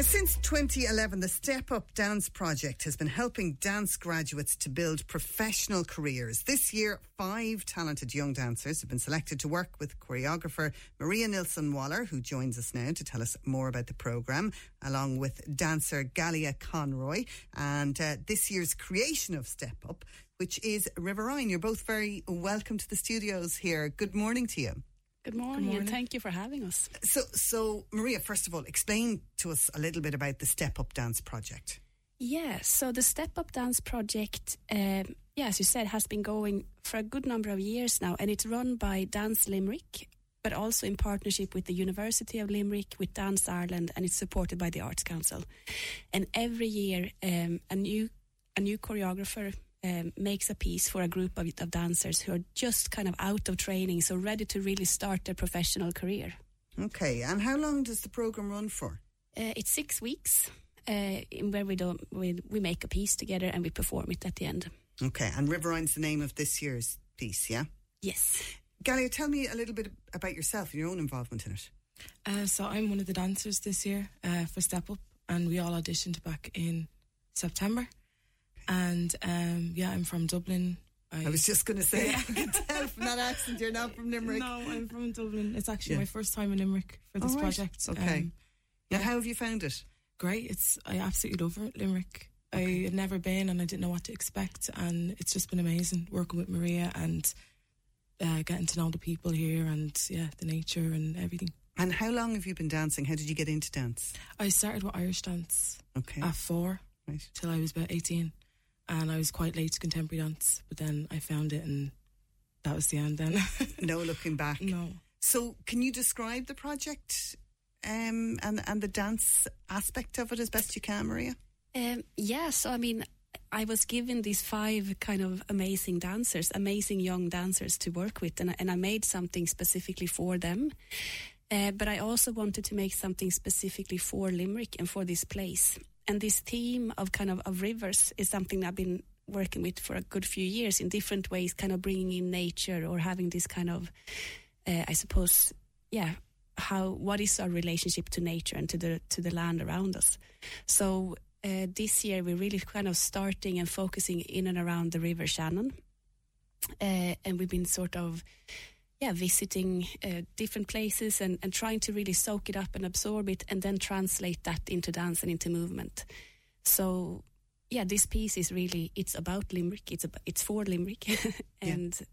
Since 2011, the Step Up Dance Project has been helping dance graduates to build professional careers. This year, five talented young dancers have been selected to work with choreographer Maria Nilsson Wallace, who joins us now to tell us more about the programme, along with dancer Ghaliah Conroy, and uh, this year's creation of Step Up, which is Riverine. You're both very welcome to the studios here. Good morning to you. Good morning, Good morning, and thank you for having us. So, so Maria, first of all, explain to us a little bit about the Step Up Dance Project. Yeah, so the Step Up Dance Project, um, yeah, as you said, has been going for a good number of years now, and it's run by Dance Limerick, but also in partnership with the University of Limerick, with Dance Ireland, and it's supported by the Arts Council. And every year, um, a new a new choreographer um, makes a piece for a group of, of, dancers who are just kind of out of training, so ready to really start their professional career. Okay, and how long does the program run for? Uh, it's six weeks, uh, where we don't we, we make a piece together and we perform it at the end. Okay, and Riverine's the name of this year's piece, yeah? Yes. Ghaliah, tell me a little bit about yourself and your own involvement in it. Uh, so I'm one of the dancers this year uh, for Step Up, and we all auditioned back in September. And um, yeah, I'm from Dublin. I, I was just going to say, I can tell from that accent you're not from Limerick. No, I'm from Dublin. It's actually yeah. my first time in Limerick for this right. project. Okay. Um, yeah. How have you found it? Great. It's I absolutely love it, Limerick. Okay. I had never been and I didn't know what to expect, and it's just been amazing working with Maria and uh, getting to know the people here and yeah, the nature and everything. And how long have you been dancing? How did you get into dance? I started with Irish dance okay. at four right. till I was about 18 and I was quite late to contemporary dance, but then I found it, and that was the end. Then no looking back. No. So, can you describe the project um, and and the dance aspect of it as best you can, Maria? Um, yeah. So, I mean, I was given these five kind of amazing dancers, amazing young dancers to work with, and, and I made something specifically for them. Uh, but I also wanted to make something specifically for Limerick and for this place. And this theme of kind of, of rivers is something I've been working with for a good few years in different ways, kind of bringing in nature or having this kind of, uh, I suppose, yeah, how what is our relationship to nature and to the to the land around us. So uh, this year we're really kind of starting and focusing in and around the River Shannon, uh, and we've been sort of yeah, visiting uh, different places and, and trying to really soak it up and absorb it and then translate that into dance and into movement. So, yeah, this piece is really, it's about Limerick. It's, about, it's for Limerick. and... Yeah.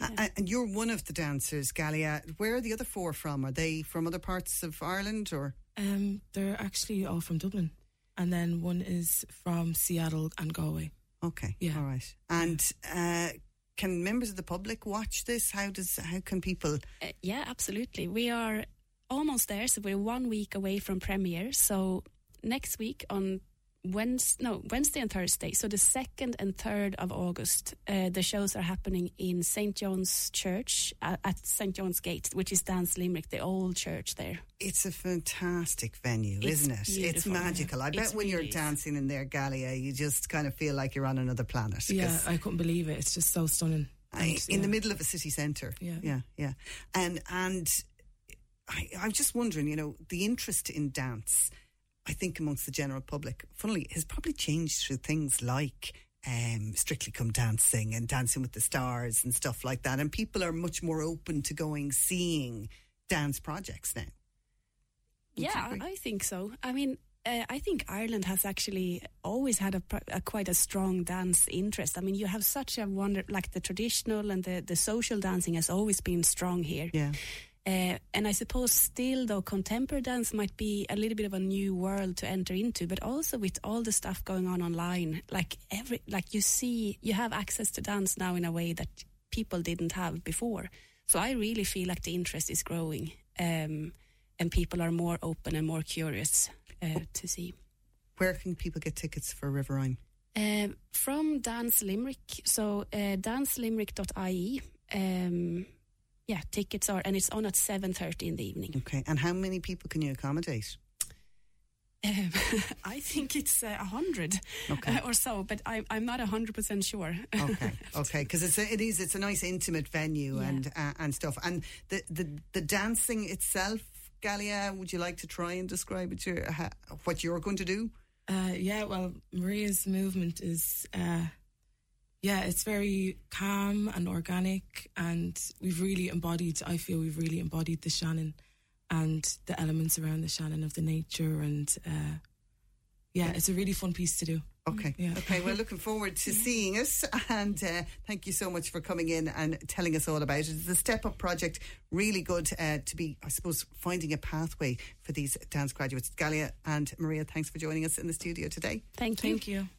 Yeah. And you're one of the dancers, Ghaliah. Where are the other four from? Are they from other parts of Ireland or? Um, they're actually all from Dublin, and then one is from Seattle and Galway. Okay, yeah, all right. And uh, can members of the public watch this? How does how can people? Uh, yeah, absolutely. We are almost there, so we're one week away from premiere. So next week on Wednesday, no, Wednesday and Thursday. So the second and third of August, uh, the shows are happening in St John's Church uh, at St John's Gate, which is Dance Limerick, the old church there. It's a fantastic venue, it's isn't it? It's magical. I bet when really you're dancing in there, Ghaliah, you just kind of feel like you're on another planet. Yeah, I couldn't believe it. It's just so stunning. I, in yeah. the middle of a city centre. Yeah, yeah, yeah. And and I, I'm just wondering, you know, the interest in dance I think amongst the general public, funnily, has probably changed through things like um, Strictly Come Dancing and Dancing with the Stars and stuff like that. And people are much more open to going seeing dance projects now. Would yeah, I think so. I mean, uh, I think Ireland has actually always had a, a, quite a strong dance interest. I mean, you have such a wonder, like the traditional and the, the social dancing has always been strong here. Yeah. Uh, and I suppose still, though, contemporary dance might be a little bit of a new world to enter into, but also with all the stuff going on online, like every, like you see, you have access to dance now in a way that people didn't have before. So I really feel like the interest is growing, um, and people are more open and more curious uh, to see. Where can people get tickets for Riverine? Uh, from Dance Limerick, so uh, dancelimerick.ie. Um, yeah, tickets are, and it's on at seven thirty in the evening. Okay, and how many people can you accommodate? Um, I think it's uh, a hundred Okay. uh, or so, but I, I'm not a hundred percent sure. Okay, okay, because it's a, it is it's a nice intimate venue Yeah. and uh, and stuff, and the, the the dancing itself. Ghaliah, would you like to try and describe it your, ha, what you're going to do? Uh, yeah, well, Maria's movement is, uh, yeah, it's very calm and organic, and we've really embodied. I feel we've really embodied the Shannon and the elements around the Shannon of the nature, and uh, yeah, it's a really fun piece to do. Okay. Yeah. Okay. Well, looking forward to seeing it. And uh, thank you so much for coming in and telling us all about it. It's a step up project, really good uh, to be, I suppose, finding a pathway for these dance graduates. Ghaliah and Maria, thanks for joining us in the studio today. Thank you. Thank you.